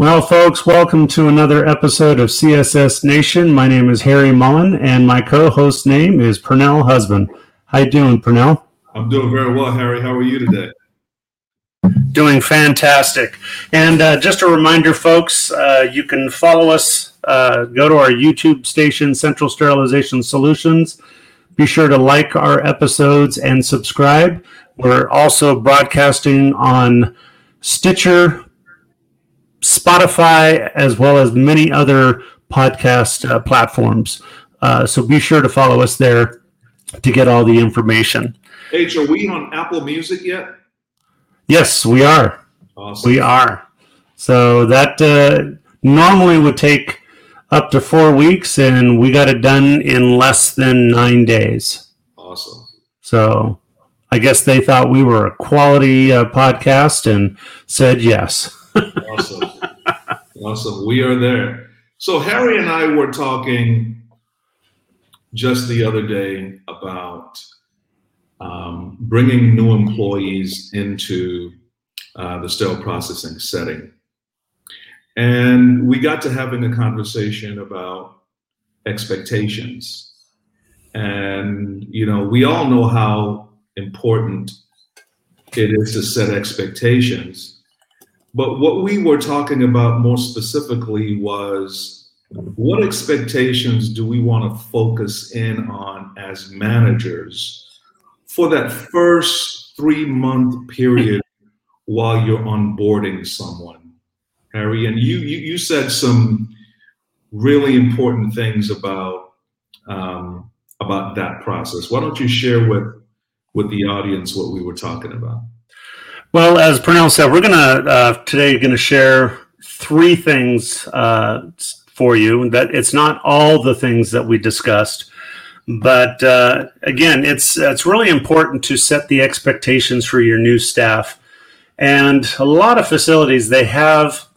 Well, folks, welcome to another episode of CSS Nation. My name is Harry Mullen, and my co-host name is Pernell Husband. How you doing, Pernell? I'm doing very well, Harry. How are you today? Doing fantastic. And uh, just a reminder, folks, uh, you can follow us. Uh, go to our YouTube station, Central Sterilization Solutions. Be sure to like our episodes and subscribe. We're also broadcasting on Stitcher, Spotify, as well as many other podcast uh, platforms. Uh, so be sure to follow us there to get all the information. H, are we on Apple Music yet? Yes, we are. Awesome. We are. So that uh, normally would take up to four weeks, and we got it done in less than nine days. Awesome. So I guess they thought we were a quality uh, podcast and said yes. awesome. Awesome. We are there. So Harry and I were talking just the other day about um, bringing new employees into uh, the sterile processing setting. And we got to having a conversation about expectations. And, you know, we all know how important it is to set expectations but what we were talking about more specifically was what expectations do we want to focus in on as managers for that first three month period while you're onboarding someone, Harry? And you you, you said some really important things about um, about that process. Why don't you share with with the audience what we were talking about? Well, as Pernell said, we're going to uh, today going to share three things uh, for you. That it's not all the things that we discussed, but uh, again, it's it's really important to set the expectations for your new staff. And a lot of facilities they have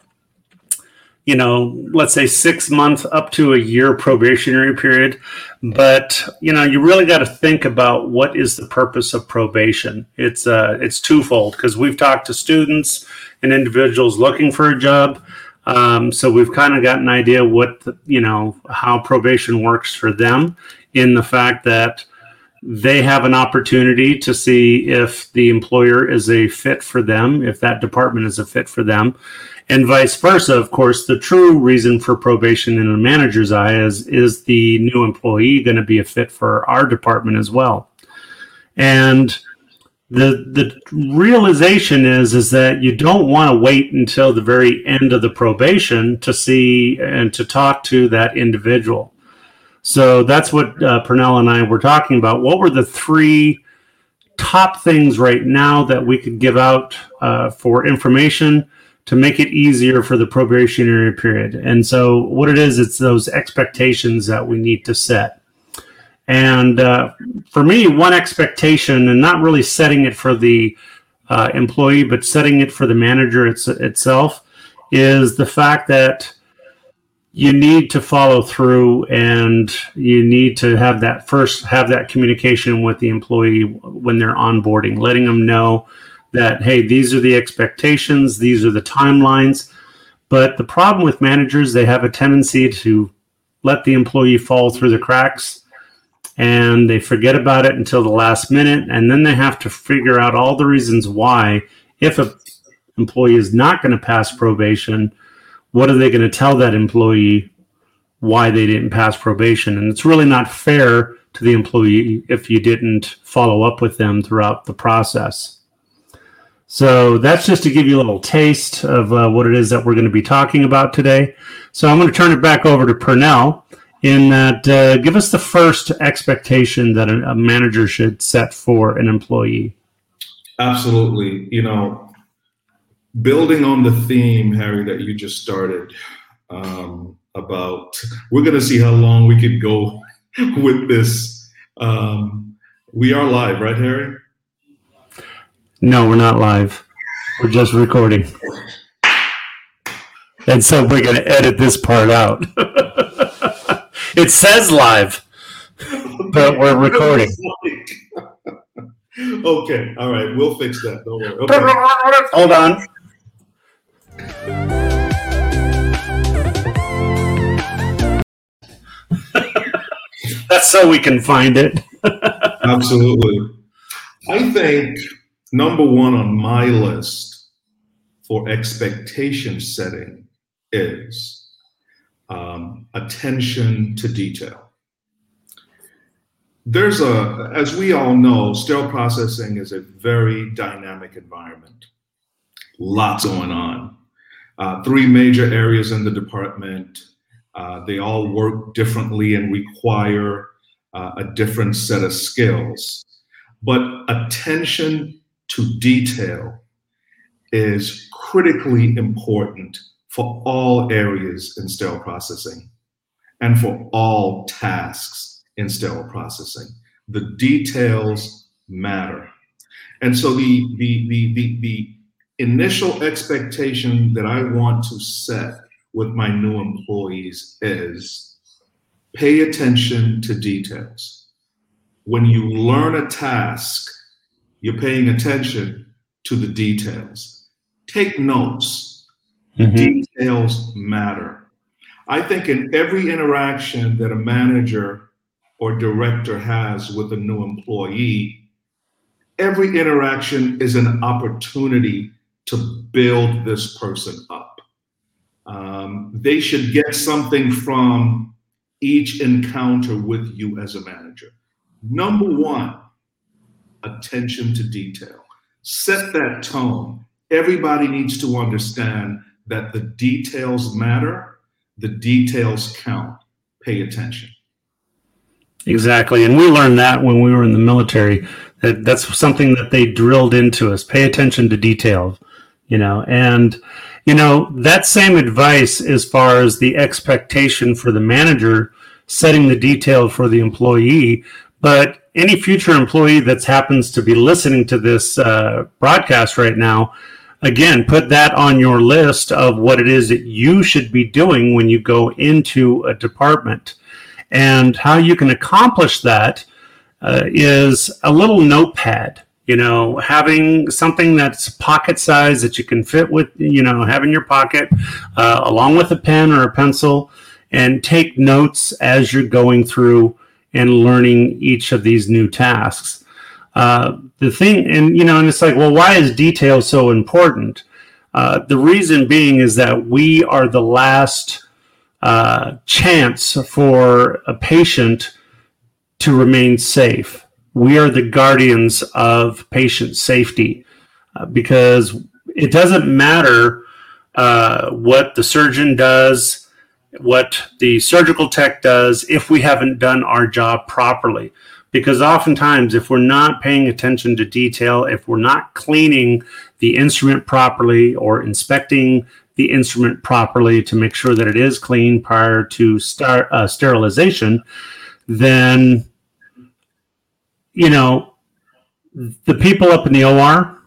you know, let's say six months up to a year probationary period. But you know, you really got to think about what is the purpose of probation. It's uh, it's twofold because we've talked to students and individuals looking for a job. Um, so we've kind of got an idea what the, you know how probation works for them in the fact that they have an opportunity to see if the employer is a fit for them, if that department is a fit for them and vice versa. Of course, the true reason for probation in a manager's eye is is the new employee going to be a fit for our department as well? And the the realization is is that you don't want to wait until the very end of the probation to see and to talk to that individual. So that's what uh, and I were talking about. What were the three top things right now that we could give out uh, for information to make it easier for the probationary period. And so, what it is, it's those expectations that we need to set. And uh, for me, one expectation, and not really setting it for the uh, employee, but setting it for the manager it's, itself, is the fact that you need to follow through and you need to have that first have that communication with the employee when they're onboarding letting them know that, hey, these are the expectations, these are the timelines. But the problem with managers, they have a tendency to let the employee fall through the cracks and they forget about it until the last minute. And then they have to figure out all the reasons why, if an employee is not going to pass probation, what are they going to tell that employee why they didn't pass probation? And it's really not fair to the employee if you didn't follow up with them throughout the process. So that's just to give you a little taste of uh, what it is that we're going to be talking about today. So I'm going to turn it back over to Pernell in that uh, give us the first expectation that a, a manager should set for an employee. Absolutely. You know, building on the theme, Harry, that you just started um, about, we're going to see how long we could go with this. Um, we are live, right, Harry? No, we're not live. We're just recording. And so we're going to edit this part out. it says live, but we're recording. okay, all right, we'll fix that. Don't worry. Okay. Hold on. That's so we can find it. Absolutely. I think number one on my list for expectation setting is um, attention to detail. There's a, as we all know, sterile processing is a very dynamic environment. Lots going on. Uh, three major areas in the department. Uh, they all work differently and require uh, a different set of skills. But attention to detail is critically important for all areas in sterile processing and for all tasks in sterile processing. The details matter. And so the, the, the, the, the initial expectation that I want to set with my new employees is pay attention to details. When you learn a task, you're paying attention to the details. Take notes. Mm-hmm. Details matter. I think in every interaction that a manager or director has with a new employee, every interaction is an opportunity to build this person up. Um, they should get something from each encounter with you as a manager. Number one, attention to detail. Set that tone. Everybody needs to understand that the details matter, the details count. Pay attention. Exactly. And we learned that when we were in the military. That that's something that they drilled into us. Pay attention to detail, you know, and you know, that same advice as far as the expectation for the manager setting the detail for the employee, but any future employee that happens to be listening to this uh, broadcast right now, again, put that on your list of what it is that you should be doing when you go into a department. And how you can accomplish that uh, is a little notepad you know having something that's pocket size that you can fit with you know have in your pocket uh, along with a pen or a pencil and take notes as you're going through and learning each of these new tasks. Uh, the thing and you know and it's like well why is detail so important? Uh, the reason being is that we are the last uh, chance for a patient to remain safe. We are the guardians of patient safety uh, because it doesn't matter uh, what the surgeon does, what the surgical tech does, if we haven't done our job properly. Because oftentimes, if we're not paying attention to detail, if we're not cleaning the instrument properly or inspecting the instrument properly to make sure that it is clean prior to uh, sterilization, then you know, the people up in the OR,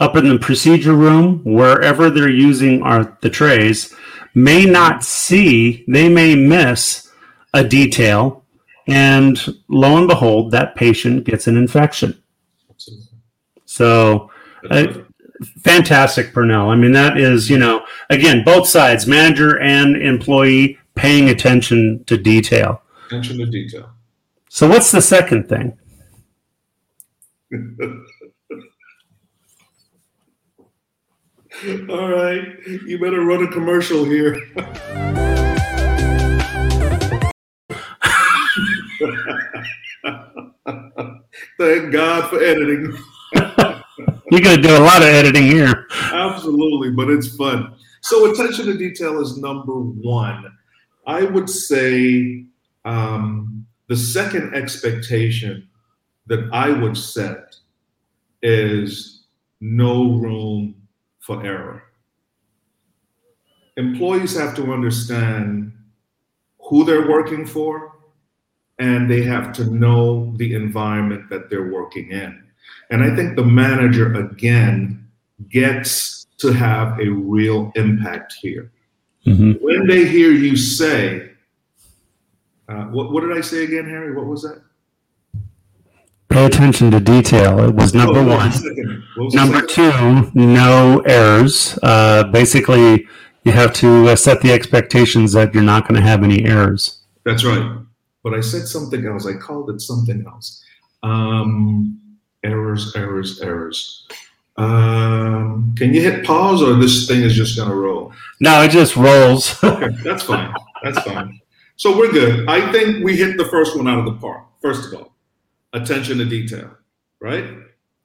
up in the procedure room, wherever they're using our the trays, may not see, they may miss a detail, and lo and behold, that patient gets an infection. So, uh, fantastic, Pernell. I mean, that is, you know, again, both sides, manager and employee, paying attention to detail. Attention to detail. So, what's the second thing? All right, you better run a commercial here. Thank God for editing. You're going to do a lot of editing here. Absolutely, but it's fun. So, attention to detail is number one. I would say um, the second expectation that I would set is no room for error. Employees have to understand who they're working for and they have to know the environment that they're working in. And I think the manager, again, gets to have a real impact here. Mm-hmm. When they hear you say, uh, what, what did I say again, Harry? What was that? Pay attention to detail. It was number oh, one. Number two, no errors. Uh, basically, you have to uh, set the expectations that you're not going to have any errors. That's right. but I said something else. I called it something else. Um, errors, errors, errors. Um, can you hit pause or this thing is just going to roll? No, it just rolls. okay, that's fine. That's fine. So we're good. I think we hit the first one out of the park. First of all, attention to detail, right?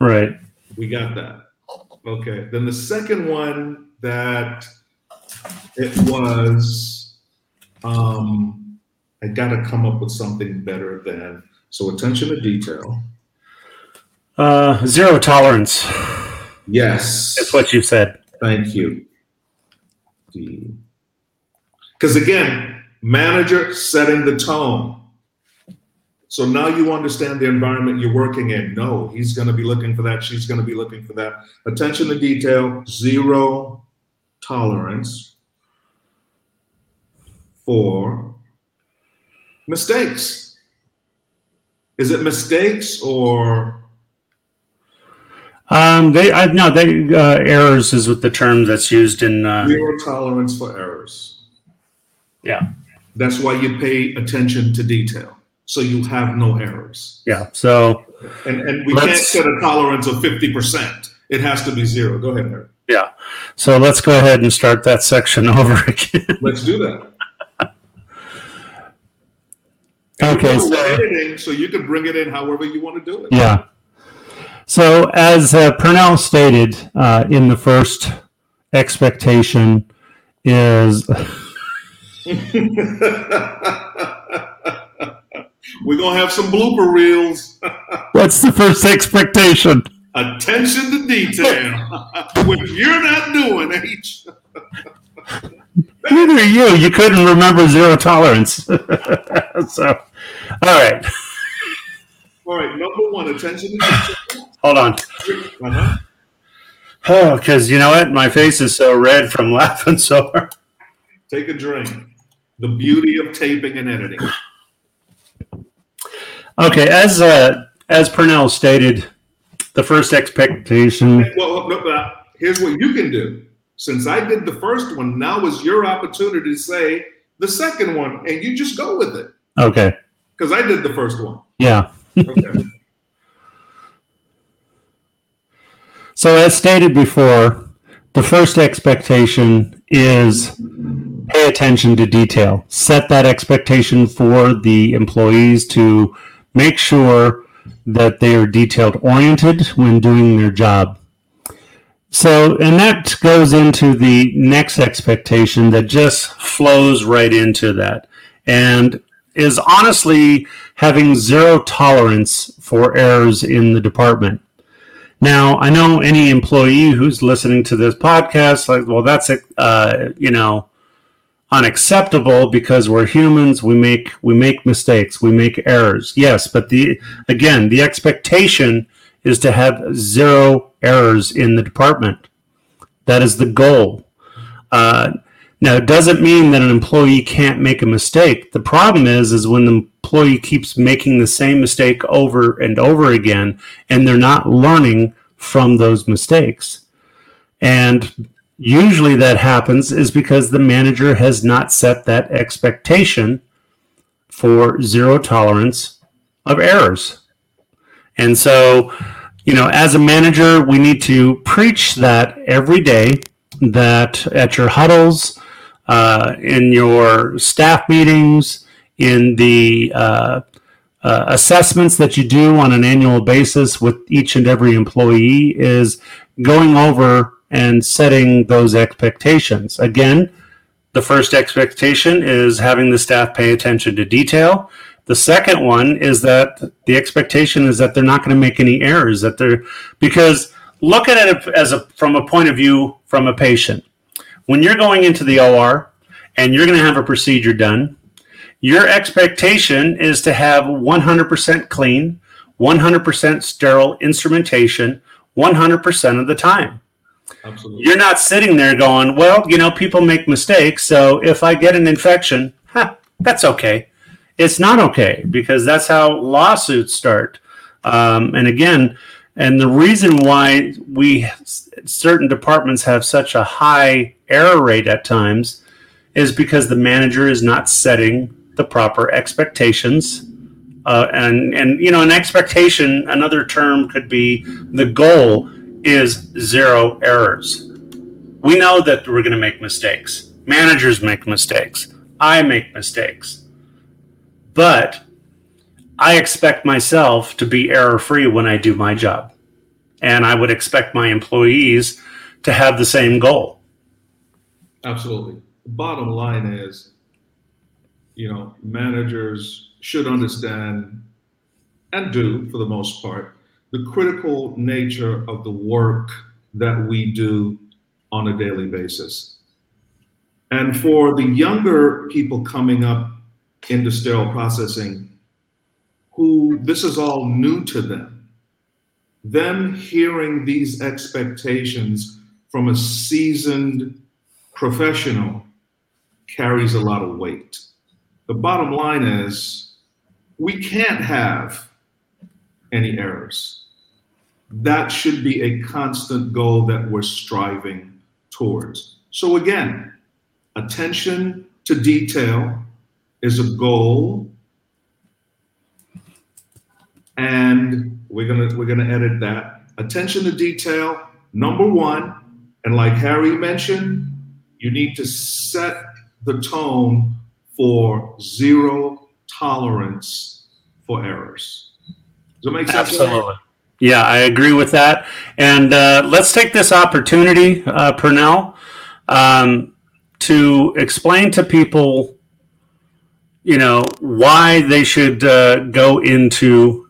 Right. We got that. Okay. Then the second one that it was, um, I got to come up with something better than so attention to detail. Uh, zero tolerance. Yes. That's what you said. Thank you. Because again, manager setting the tone. So now you understand the environment you're working in. No, he's going to be looking for that. She's going to be looking for that. Attention to detail, zero tolerance for mistakes. Is it mistakes or? Um, they, I no, they uh, errors is with the term that's used in uh, zero tolerance for errors. Yeah, that's why you pay attention to detail so you have no errors. Yeah. So, and, and we can't set a tolerance of 50%. It has to be zero. Go ahead, Eric. Yeah. So let's go ahead and start that section over again. let's do that. okay. So, editing, so you can bring it in however you want to do it. Yeah. So, as uh, Pernell stated uh, in the first expectation, is We're gonna have some blooper reels. What's the first expectation? Attention to detail, which you're not doing, H. Neither are you. You couldn't remember zero tolerance. so, all right. All right. Number one, attention to. Hold on. Uh-huh. Oh, because you know what? My face is so red from laughing so hard. Take a drink. The beauty of taping and editing. Okay, as uh, as Pernell stated, the first expectation. Well, no, here's what you can do. Since I did the first one, now is your opportunity to say the second one, and you just go with it. Okay. Because I did the first one. Yeah. okay. So, as stated before, the first expectation is pay attention to detail. Set that expectation for the employees to make sure that they are detailed oriented when doing their job. So, and that goes into the next expectation that just flows right into that and is honestly having zero tolerance for errors in the department. Now, I know any employee who's listening to this podcast, like, well, that's, uh, you know, unacceptable because we're humans we make we make mistakes we make errors. Yes but the again the expectation is to have zero errors in the department. That is the goal. Uh, now it doesn't mean that an employee can't make a mistake. The problem is is when the employee keeps making the same mistake over and over again and they're not learning from those mistakes. And Usually that happens is because the manager has not set that expectation for zero tolerance of errors. And so, you know, as a manager, we need to preach that every day that at your huddles, uh, in your staff meetings, in the uh, uh, assessments that you do on an annual basis with each and every employee is going over and setting those expectations. Again, the first expectation is having the staff pay attention to detail. The second one is that the expectation is that they're not going to make any errors. That they're because look at it as a from a point of view from a patient. When you're going into the OR and you're going to have a procedure done, your expectation is to have 100% clean, 100% sterile instrumentation 100% of the time. Absolutely. You're not sitting there going, well, you know, people make mistakes. So if I get an infection, huh, that's okay. It's not okay because that's how lawsuits start. Um, and again, and the reason why we certain departments have such a high error rate at times is because the manager is not setting the proper expectations. Uh, and and you know an expectation another term could be the goal is zero errors. We know that we're going to make mistakes. Managers make mistakes. I make mistakes. But i expect myself to be error free when i do my job. And i would expect my employees to have the same goal. Absolutely. The bottom line is you know managers should understand and do for the most part the critical nature of the work that we do on a daily basis. And for the younger people coming up into sterile processing, who this is all new to them, them hearing these expectations from a seasoned professional carries a lot of weight. The bottom line is we can't have any errors. That should be a constant goal that we're striving towards. So, again, attention to detail is a goal. And we're gonna we're gonna edit that. Attention to detail, number one, and like Harry mentioned, you need to set the tone for zero tolerance for errors. Does that make sense? Absolutely. Yeah, I agree with that. And uh, let's take this opportunity, uh, Pernell, um, to explain to people, you know, why they should uh, go into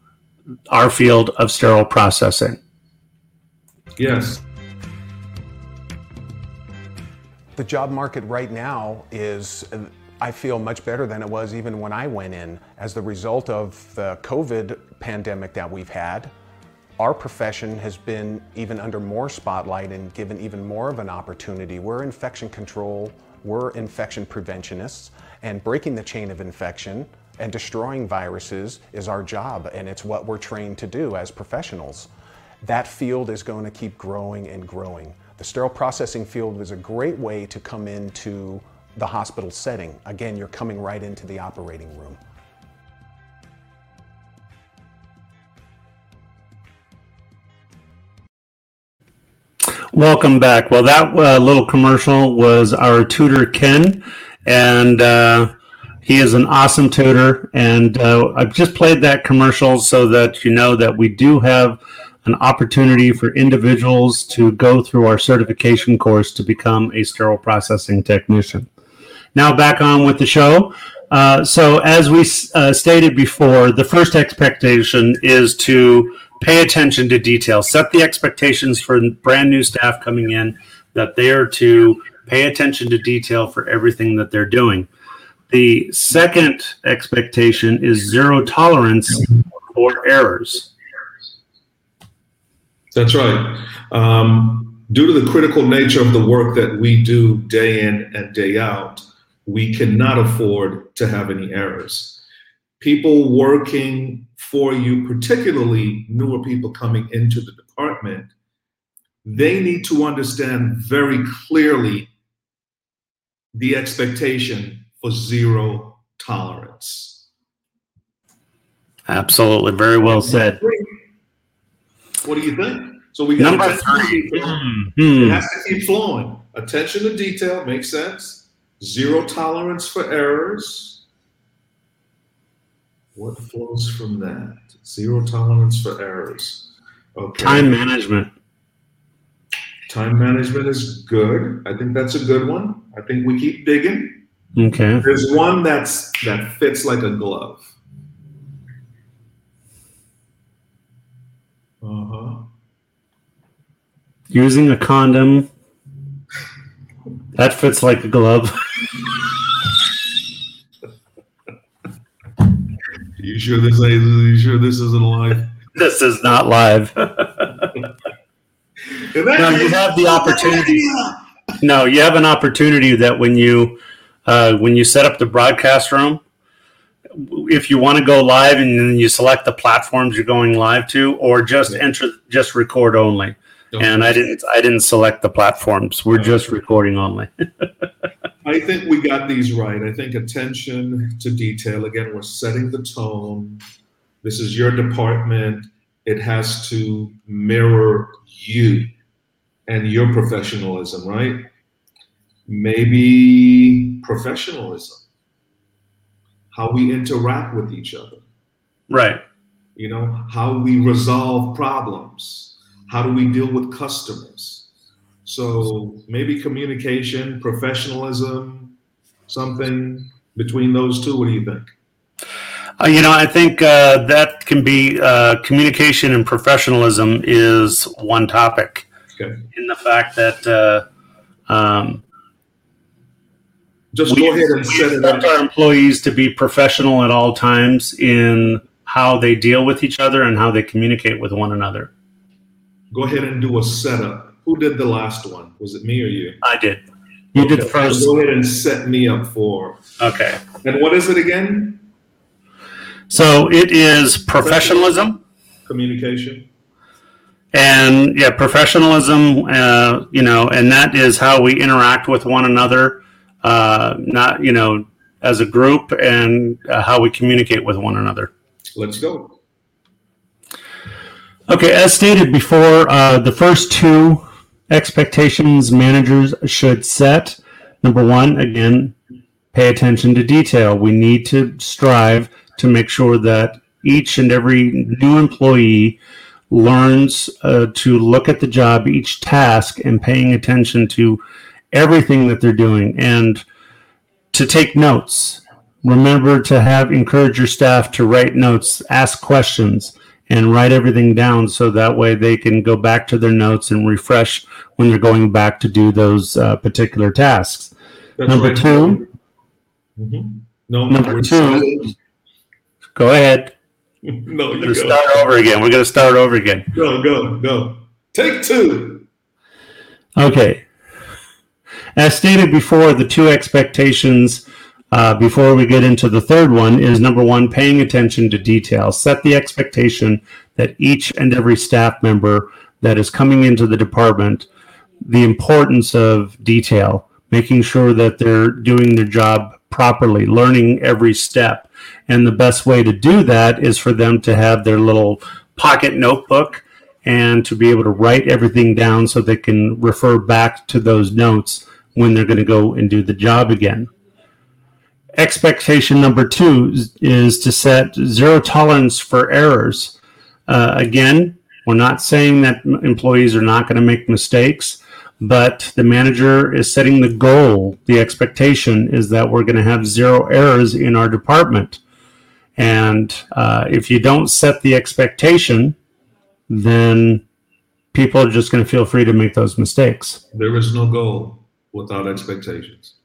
our field of sterile processing. Yes. The job market right now is I feel much better than it was even when I went in. As the result of the COVID pandemic that we've had, our profession has been even under more spotlight and given even more of an opportunity. We're infection control, we're infection preventionists, and breaking the chain of infection and destroying viruses is our job, and it's what we're trained to do as professionals. That field is going to keep growing and growing. The sterile processing field was a great way to come into the hospital setting. Again, you're coming right into the operating room. Welcome back. Well, that uh, little commercial was our tutor, Ken, and uh, he is an awesome tutor. And uh, I've just played that commercial so that you know that we do have an opportunity for individuals to go through our certification course to become a sterile processing technician. Now back on with the show. Uh, so as we uh, stated before, the first expectation is to pay attention to detail. Set the expectations for brand new staff coming in that they are to pay attention to detail for everything that they're doing. The second expectation is zero tolerance for errors. That's right. Um, due to the critical nature of the work that we do day in and day out, we cannot afford to have any errors. People working for you, particularly newer people coming into the department, they need to understand very clearly the expectation for zero tolerance. Absolutely. Very well said. What do you think? So we got number three. Mm-hmm. It has to keep flowing. Attention to detail makes sense zero tolerance for errors. What flows from that? Zero tolerance for errors. Okay. Time management. Time management is good. I think that's a good one. I think we keep digging. Okay. There's one that's that fits like a glove. Uh-huh. Using a condom. That fits like a glove. You sure this? You sure this isn't live? This is not live. no, you have the opportunity. No, you have an opportunity that when you uh, when you set up the broadcast room, if you want to go live and then you select the platforms you're going live to, or just enter just record only. And I didn't I didn't select the platforms. We're just recording only. I think we got these right. I think attention to detail. Again, we're setting the tone. This is your department. It has to mirror you and your professionalism, right? Maybe professionalism, how we interact with each other. Right. You know, how we resolve problems. How do we deal with customers? So maybe communication, professionalism, something between those two. What do you think? Uh, you know, I think uh, that can be uh, communication and professionalism is one topic. Okay. In the fact that uh, um, just we, go ahead and set it expect up. our employees to be professional at all times in how they deal with each other and how they communicate with one another. Go ahead and do a setup who did the last one? Was it me or you? I did. You did first. Go ahead and set me up for. Okay. And what is it again? So it is professionalism Communication. and yeah, professionalism. Uh, you know, and that is how we interact with one another. Uh, not you know as a group and uh, how we communicate with one another. Let's go. Okay, as stated before, uh, the first two expectations managers should set. Number one, again, pay attention to detail. We need to strive to make sure that each and every new employee learns uh, to look at the job, each task, and paying attention to everything that they're doing and to take notes. Remember to have encourage your staff to write notes, ask questions, and write everything down so that way they can go back to their notes and refresh when they're going back to do those uh, particular tasks. That's Number right. two, Mhm. No. Number two. go ahead. no, We're you going to go. start over again. We're going to start over again. Go, go, go. Take two. Okay. As stated before, the two expectations uh, before we get into the third one is number one, paying attention to detail. Set the expectation that each and every staff member that is coming into the department, the importance of detail, making sure that they're doing their job properly, learning every step. And the best way to do that is for them to have their little pocket notebook and to be able to write everything down so they can refer back to those notes when they're going to go and do the job again. Expectation number two is, to set zero tolerance for errors. Uh, again, we're not saying that employees are not going to make mistakes, but the manager is setting the goal. The expectation is that we're going to have zero errors in our department. And uh, if you don't set the expectation, then people are just going to feel free to make those mistakes. There is no goal without expectations.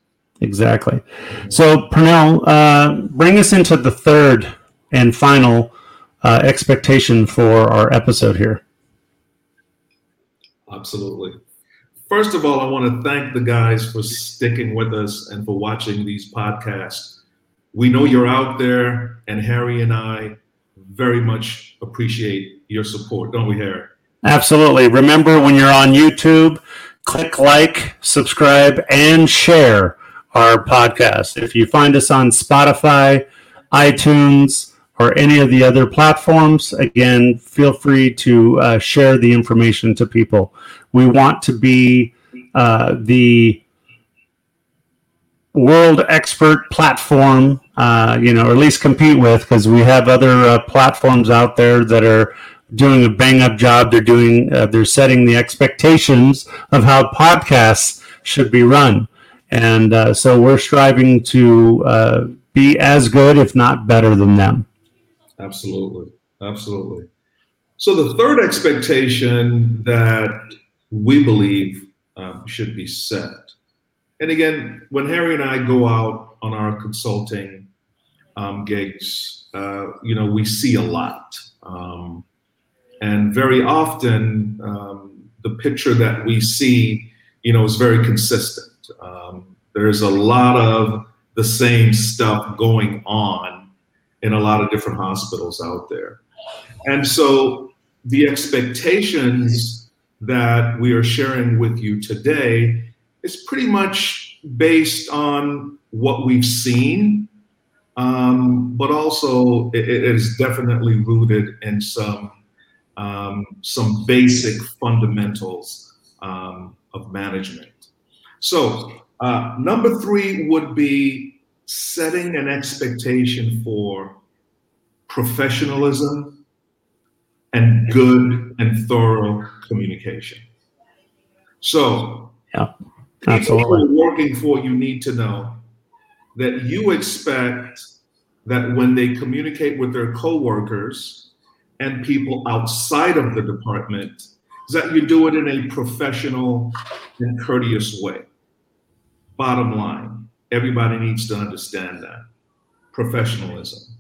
Exactly. So, Pernell, uh, bring us into the third and final uh, expectation for our episode here. Absolutely. First of all, I want to thank the guys for sticking with us and for watching these podcasts. We know you're out there, and Harry and I very much appreciate your support, don't we, Harry? Absolutely. Remember, when you're on YouTube, click like, subscribe, and share our podcast. If you find us on Spotify, iTunes, or any of the other platforms, again, feel free to uh, share the information to people. We want to be uh, the world expert platform, uh, you know, or at least compete with, because we have other uh, platforms out there that are doing a bang up job. They're doing, uh, they're setting the expectations of how podcasts should be run. And uh, so we're striving to uh, be as good, if not better than them. Absolutely. Absolutely. So, the third expectation that we believe um, should be set. And again, when Harry and I go out on our consulting um, gigs, uh, you know, we see a lot. Um, and very often, um, the picture that we see, you know, is very consistent. Um, there's a lot of the same stuff going on in a lot of different hospitals out there. And so the expectations that we are sharing with you today is pretty much based on what we've seen, um, but also it, it is definitely rooted in some um, some basic fundamentals um, of management. So, uh, number three would be setting an expectation for professionalism and good and thorough communication. So, yeah, absolutely. working for you need to know that you expect that when they communicate with their coworkers and people outside of the department, that you do it in a professional and courteous way. Bottom line, everybody needs to understand that. Professionalism.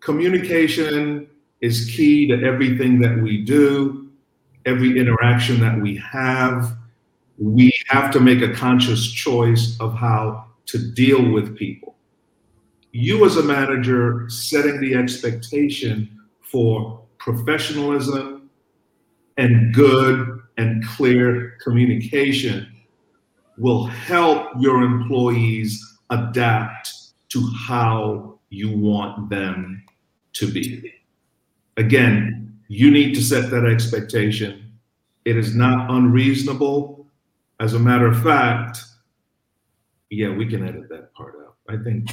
Communication is key to everything that we do, every interaction that we have. We have to make a conscious choice of how to deal with people. You, as a manager, setting the expectation for professionalism and good and clear communication will help your employees adapt to how you want them to be. Again, you need to set that expectation. It is not unreasonable. As a matter of fact, yeah, we can edit that part out. I think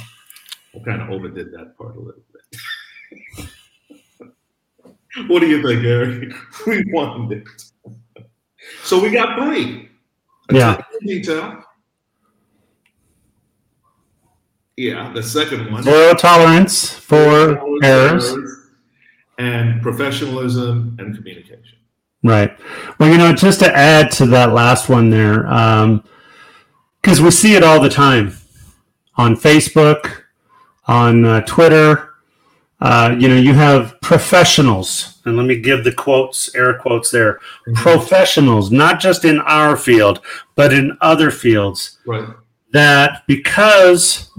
I kind of overdid that part a little bit. what do you think, Eric? we wanted it. So we got three. Yeah. Detail. Yeah, the second one. Zero tolerance for errors. And professionalism and communication. Right. Well, you know, just to add to that last one there, because um, we see it all the time on Facebook, on uh, Twitter. Uh, you know, you have professionals, and let me give the quotes, air quotes there. Mm-hmm. Professionals, not just in our field, but in other fields. Right. That because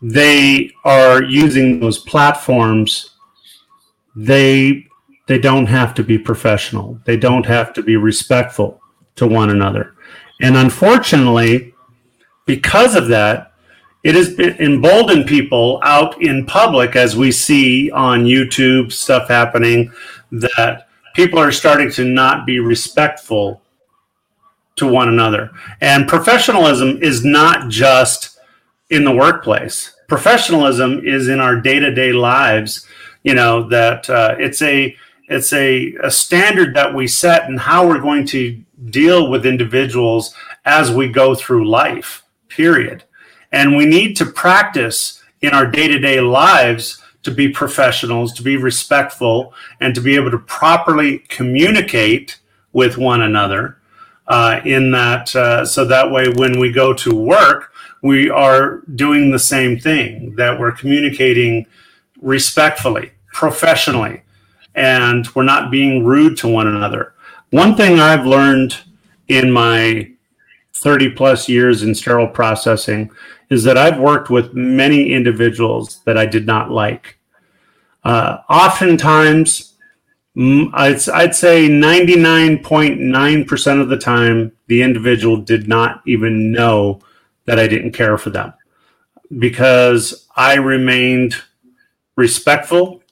they are using those platforms, they they don't have to be professional. They don't have to be respectful to one another. And unfortunately, because of that, it has emboldened people out in public as we see on YouTube stuff happening that people are starting to not be respectful to one another. And professionalism is not just in the workplace. Professionalism is in our day-to-day lives, you know, that uh, it's a it's a, a standard that we set and how we're going to deal with individuals as we go through life period and we need to practice in our day-to-day lives to be professionals to be respectful and to be able to properly communicate with one another uh, in that uh, so that way when we go to work we are doing the same thing that we're communicating respectfully professionally and we're not being rude to one another. One thing I've learned in my 30 plus years in sterile processing is that I've worked with many individuals that I did not like. Uh, oftentimes, I'd, I'd say 99.9% of the time, the individual did not even know that I didn't care for them because I remained respectful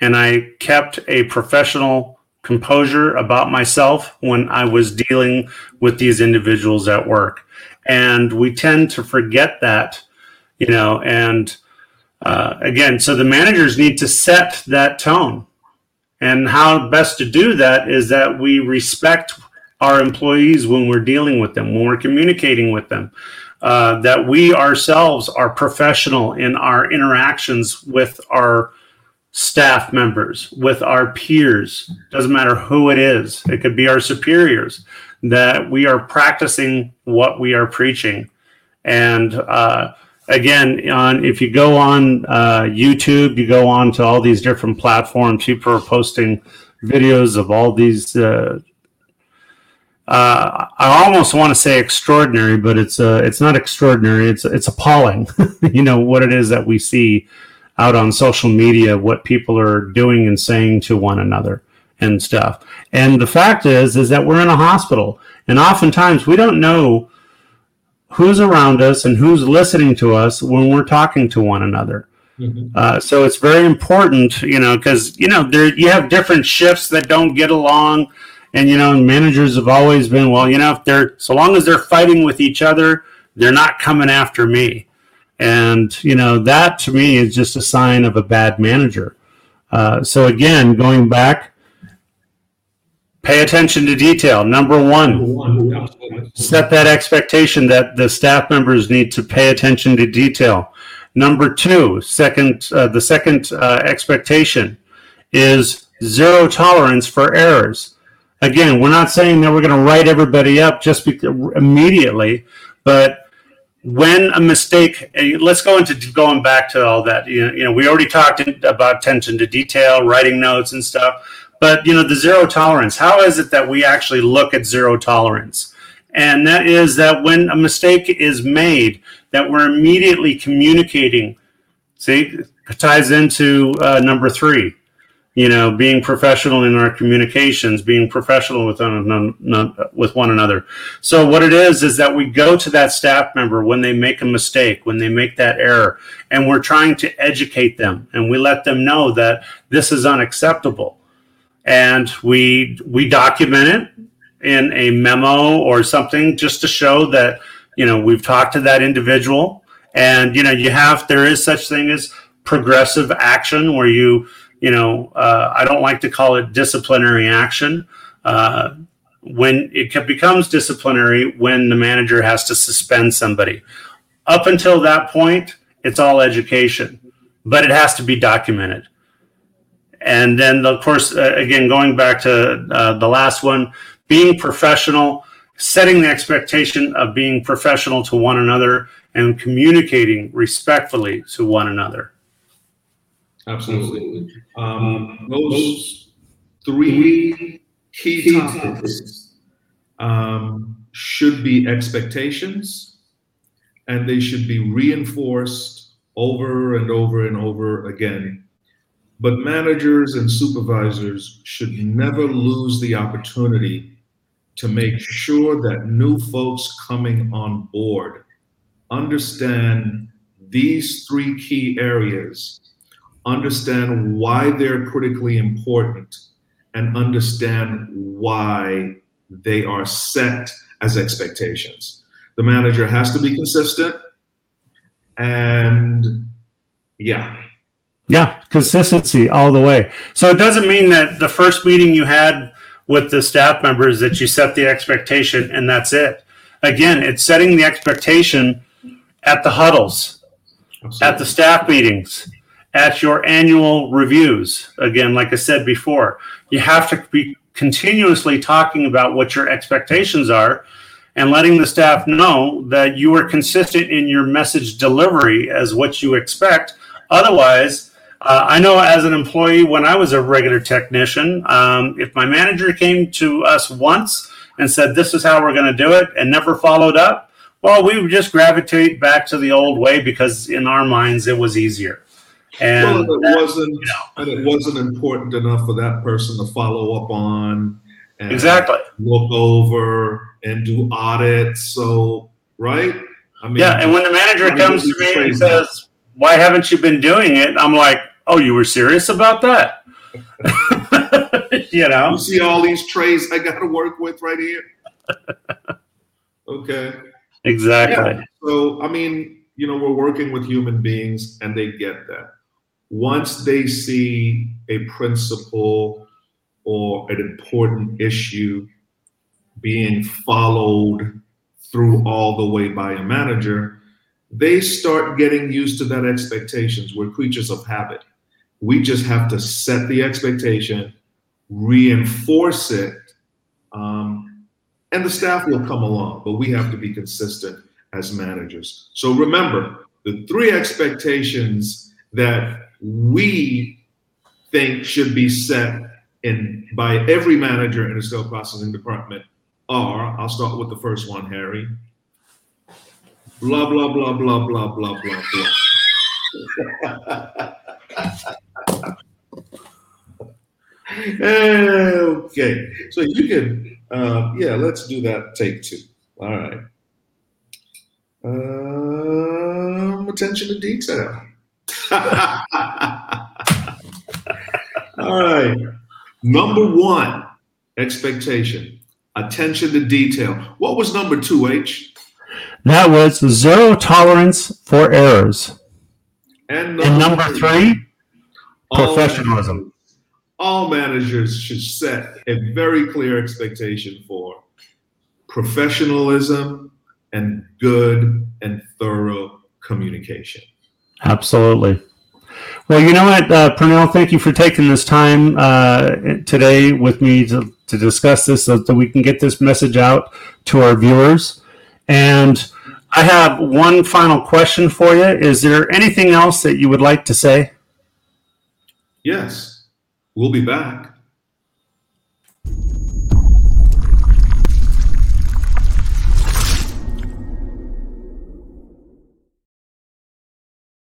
and I kept a professional composure about myself when I was dealing with these individuals at work. And we tend to forget that, you know, and uh, again, so the managers need to set that tone. And how best to do that is that we respect our employees when we're dealing with them, when we're communicating with them, uh, that we ourselves are professional in our interactions with our staff members, with our peers, doesn't matter who it is, it could be our superiors, that we are practicing what we are preaching. And uh, again, on if you go on uh, YouTube, you go on to all these different platforms, people are posting videos of all these. Uh, uh, I almost want to say extraordinary, but it's uh, it's not extraordinary. It's it's appalling. you know what it is that we see out on social media what people are doing and saying to one another and stuff. And the fact is, is that we're in a hospital, and oftentimes we don't know who's around us and who's listening to us when we're talking to one another. Mm-hmm. Uh, so it's very important, you know, because you know there you have different shifts that don't get along, and you know managers have always been well, you know, if they're so long as they're fighting with each other, they're not coming after me, and you know that to me is just a sign of a bad manager. Uh, so again, going back, Pay attention to detail. Number one, set that expectation that the staff members need to pay attention to detail. Number two, second, uh, the second uh, expectation is zero tolerance for errors. Again, we're not saying that we're going to write everybody up just be- immediately, but when a mistake, let's go into going back to all that. You know, you know, we already talked about attention to detail, writing notes and stuff. But you know, the zero tolerance. How is it that we actually look at zero tolerance? And that is that when a mistake is made, that we're immediately communicating. See, it ties into uh, number three. You know, being professional in our communications, being professional with one, with one another. So what it is is that we go to that staff member when they make a mistake, when they make that error, and we're trying to educate them, and we let them know that this is unacceptable and we we document it in a memo or something just to show that you know we've talked to that individual. And you know you have there is such thing as progressive action where you you know uh, i don't like to call it disciplinary action. Uh, when it becomes disciplinary when the manager has to suspend somebody. Up until that point it's all education but it has to be documented and then, of course, uh, again, going back to uh, the last one, being professional, setting the expectation of being professional to one another and communicating respectfully to one another. Absolutely. Um, those three key topics um, should be expectations, and they should be reinforced over and over and over again but managers and supervisors should never lose the opportunity to make sure that new folks coming on board understand these three key areas, understand why they're critically important, and understand why they are set as expectations. The manager has to be consistent and yeah, yeah, consistency all the way. So it doesn't mean that the first meeting you had with the staff members that you set the expectation and that's it. Again, it's setting the expectation at the huddles, at the staff meetings, at your annual reviews. Again, like I said before, you have to be continuously talking about what your expectations are and letting the staff know that you are consistent in your message delivery as what you expect. Otherwise, uh, I know as an employee, when I was a regular technician, um, if my manager came to us once and said, This is how we're going to do it, and never followed up, well, we would just gravitate back to the old way because in our minds it was easier. And well, it that, wasn't, you know, and it wasn't important enough for that person to follow up on. exactly. Look over and do audits. So, right? I mean, yeah. And when the manager comes to me and says, why haven't you been doing it? I'm like, oh, you were serious about that? you know? You see all these trays I got to work with right here? Okay. Exactly. Yeah. So, I mean, you know, we're working with human beings and they get that. Once they see a principle or an important issue being followed through all the way by a manager, they start getting used to that expectations. We're creatures of habit. We just have to set the expectation, reinforce it, um, and the staff will come along, but we have to be consistent as managers. So remember the three expectations that we think should be set in by every manager in the sales processing department are I'll start with the first one, Harry. Blah blah blah blah blah blah blah blah. okay, so you can, uh, yeah, let's do that. Take two. All right. attention to detail. All right. Number one, expectation, attention to detail. What was number two, H? That was zero tolerance for errors. And And number three, all professionalism. All managers should set a very clear expectation for professionalism and good and thorough communication. Absolutely. Well, you know what, uh, Pernell, thank you for taking this time uh, today with me to, to discuss this so that we can get this message out to our viewers. And I have one final question for you. Is there anything else that you would like to say? Yes, we'll be back.